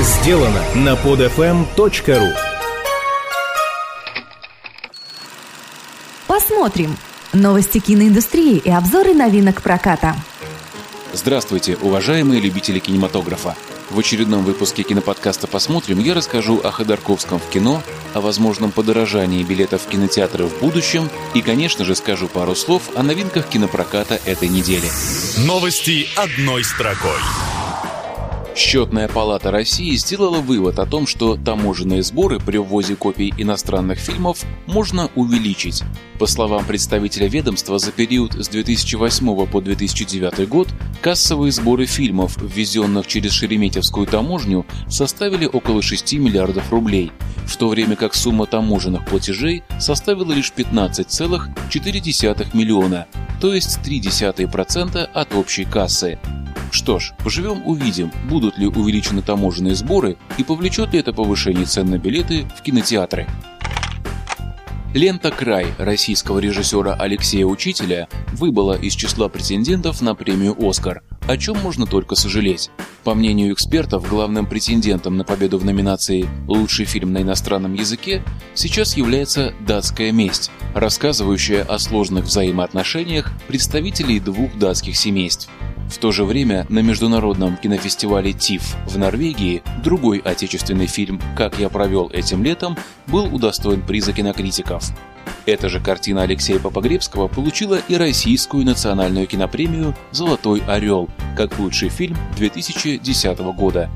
сделано на podfm.ru Посмотрим. Новости киноиндустрии и обзоры новинок проката. Здравствуйте, уважаемые любители кинематографа. В очередном выпуске киноподкаста «Посмотрим» я расскажу о Ходорковском в кино, о возможном подорожании билетов в кинотеатры в будущем и, конечно же, скажу пару слов о новинках кинопроката этой недели. Новости одной строкой. Счетная палата России сделала вывод о том, что таможенные сборы при ввозе копий иностранных фильмов можно увеличить. По словам представителя ведомства, за период с 2008 по 2009 год кассовые сборы фильмов, ввезенных через Шереметьевскую таможню, составили около 6 миллиардов рублей, в то время как сумма таможенных платежей составила лишь 15,4 миллиона, то есть 0,3% от общей кассы. Что ж, поживем увидим, будут ли увеличены таможенные сборы и повлечет ли это повышение цен на билеты в кинотеатры. Лента «Край» российского режиссера Алексея Учителя выбыла из числа претендентов на премию «Оскар», о чем можно только сожалеть. По мнению экспертов, главным претендентом на победу в номинации «Лучший фильм на иностранном языке» сейчас является «Датская месть», рассказывающая о сложных взаимоотношениях представителей двух датских семейств. В то же время на международном кинофестивале ТИФ в Норвегии другой отечественный фильм «Как я провел этим летом» был удостоен приза кинокритиков. Эта же картина Алексея Попогребского получила и российскую национальную кинопремию «Золотой орел» как лучший фильм 2010 года.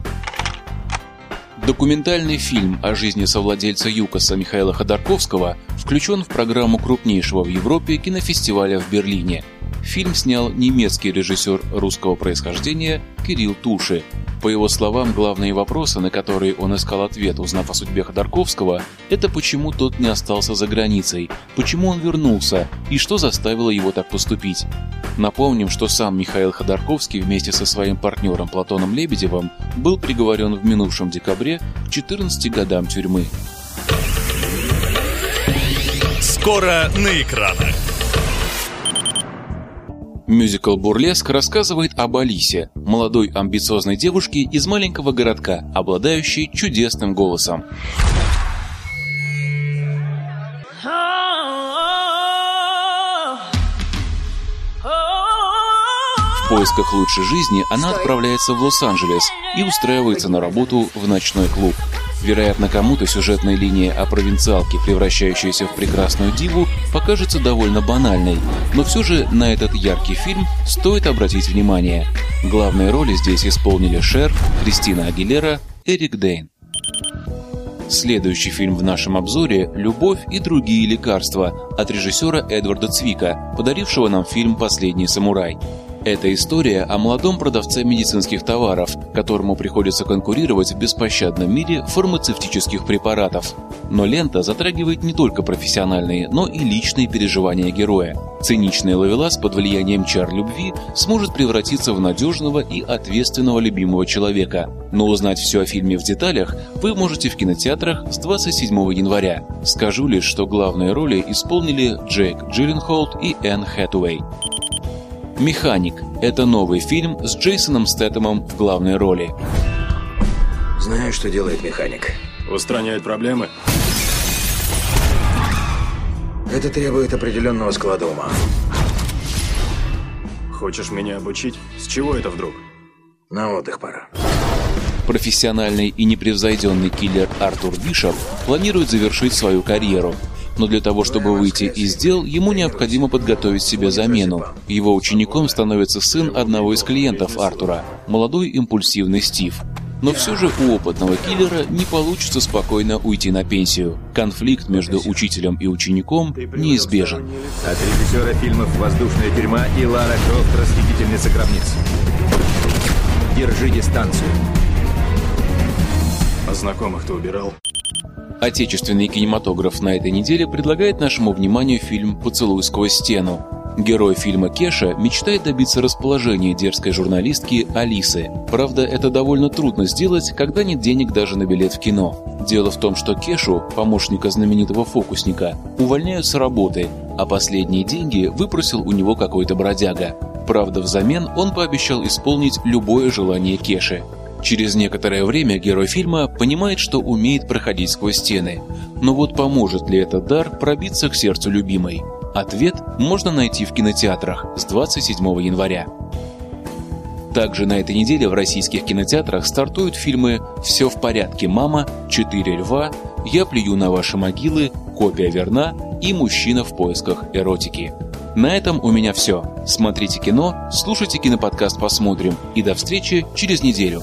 Документальный фильм о жизни совладельца ЮКОСа Михаила Ходорковского включен в программу крупнейшего в Европе кинофестиваля в Берлине – Фильм снял немецкий режиссер русского происхождения Кирилл Туши. По его словам, главные вопросы, на которые он искал ответ, узнав о судьбе Ходорковского, это почему тот не остался за границей, почему он вернулся и что заставило его так поступить. Напомним, что сам Михаил Ходорковский вместе со своим партнером Платоном Лебедевым был приговорен в минувшем декабре к 14 годам тюрьмы. Скоро на экранах. Мюзикл «Бурлеск» рассказывает об Алисе, молодой амбициозной девушке из маленького городка, обладающей чудесным голосом. В поисках лучшей жизни она отправляется в Лос-Анджелес и устраивается на работу в ночной клуб. Вероятно, кому-то сюжетная линия о провинциалке, превращающейся в прекрасную диву, покажется довольно банальной, но все же на этот яркий фильм стоит обратить внимание. Главные роли здесь исполнили Шер, Кристина Агилера, Эрик Дейн. Следующий фильм в нашем обзоре «Любовь и другие лекарства» от режиссера Эдварда Цвика, подарившего нам фильм «Последний самурай». Это история о молодом продавце медицинских товаров, которому приходится конкурировать в беспощадном мире фармацевтических препаратов. Но лента затрагивает не только профессиональные, но и личные переживания героя. Циничный ловелас под влиянием чар любви сможет превратиться в надежного и ответственного любимого человека. Но узнать все о фильме в деталях вы можете в кинотеатрах с 27 января. Скажу лишь, что главные роли исполнили Джейк Джилленхолд и Энн Хэтуэй. «Механик» — это новый фильм с Джейсоном Стэттемом в главной роли. Знаю, что делает механик. Устраняет проблемы? Это требует определенного склада ума. Хочешь меня обучить? С чего это вдруг? На отдых пора. Профессиональный и непревзойденный киллер Артур Бишоп планирует завершить свою карьеру – но для того, чтобы выйти из дел, ему необходимо подготовить себе замену. Его учеником становится сын одного из клиентов Артура, молодой импульсивный Стив. Но все же у опытного киллера не получится спокойно уйти на пенсию. Конфликт между учителем и учеником неизбежен. От режиссера фильмов «Воздушная тюрьма» и Лара Крофт «Расхитительница гробниц». Держи дистанцию. А знакомых ты убирал? Отечественный кинематограф на этой неделе предлагает нашему вниманию фильм «Поцелуй сквозь стену». Герой фильма Кеша мечтает добиться расположения дерзкой журналистки Алисы. Правда, это довольно трудно сделать, когда нет денег даже на билет в кино. Дело в том, что Кешу, помощника знаменитого фокусника, увольняют с работы, а последние деньги выпросил у него какой-то бродяга. Правда, взамен он пообещал исполнить любое желание Кеши. Через некоторое время герой фильма понимает, что умеет проходить сквозь стены. Но вот поможет ли этот дар пробиться к сердцу любимой? Ответ можно найти в кинотеатрах с 27 января. Также на этой неделе в российских кинотеатрах стартуют фильмы «Все в порядке, мама», «Четыре льва», «Я плюю на ваши могилы», «Копия верна» и «Мужчина в поисках эротики». На этом у меня все. Смотрите кино, слушайте киноподкаст «Посмотрим» и до встречи через неделю.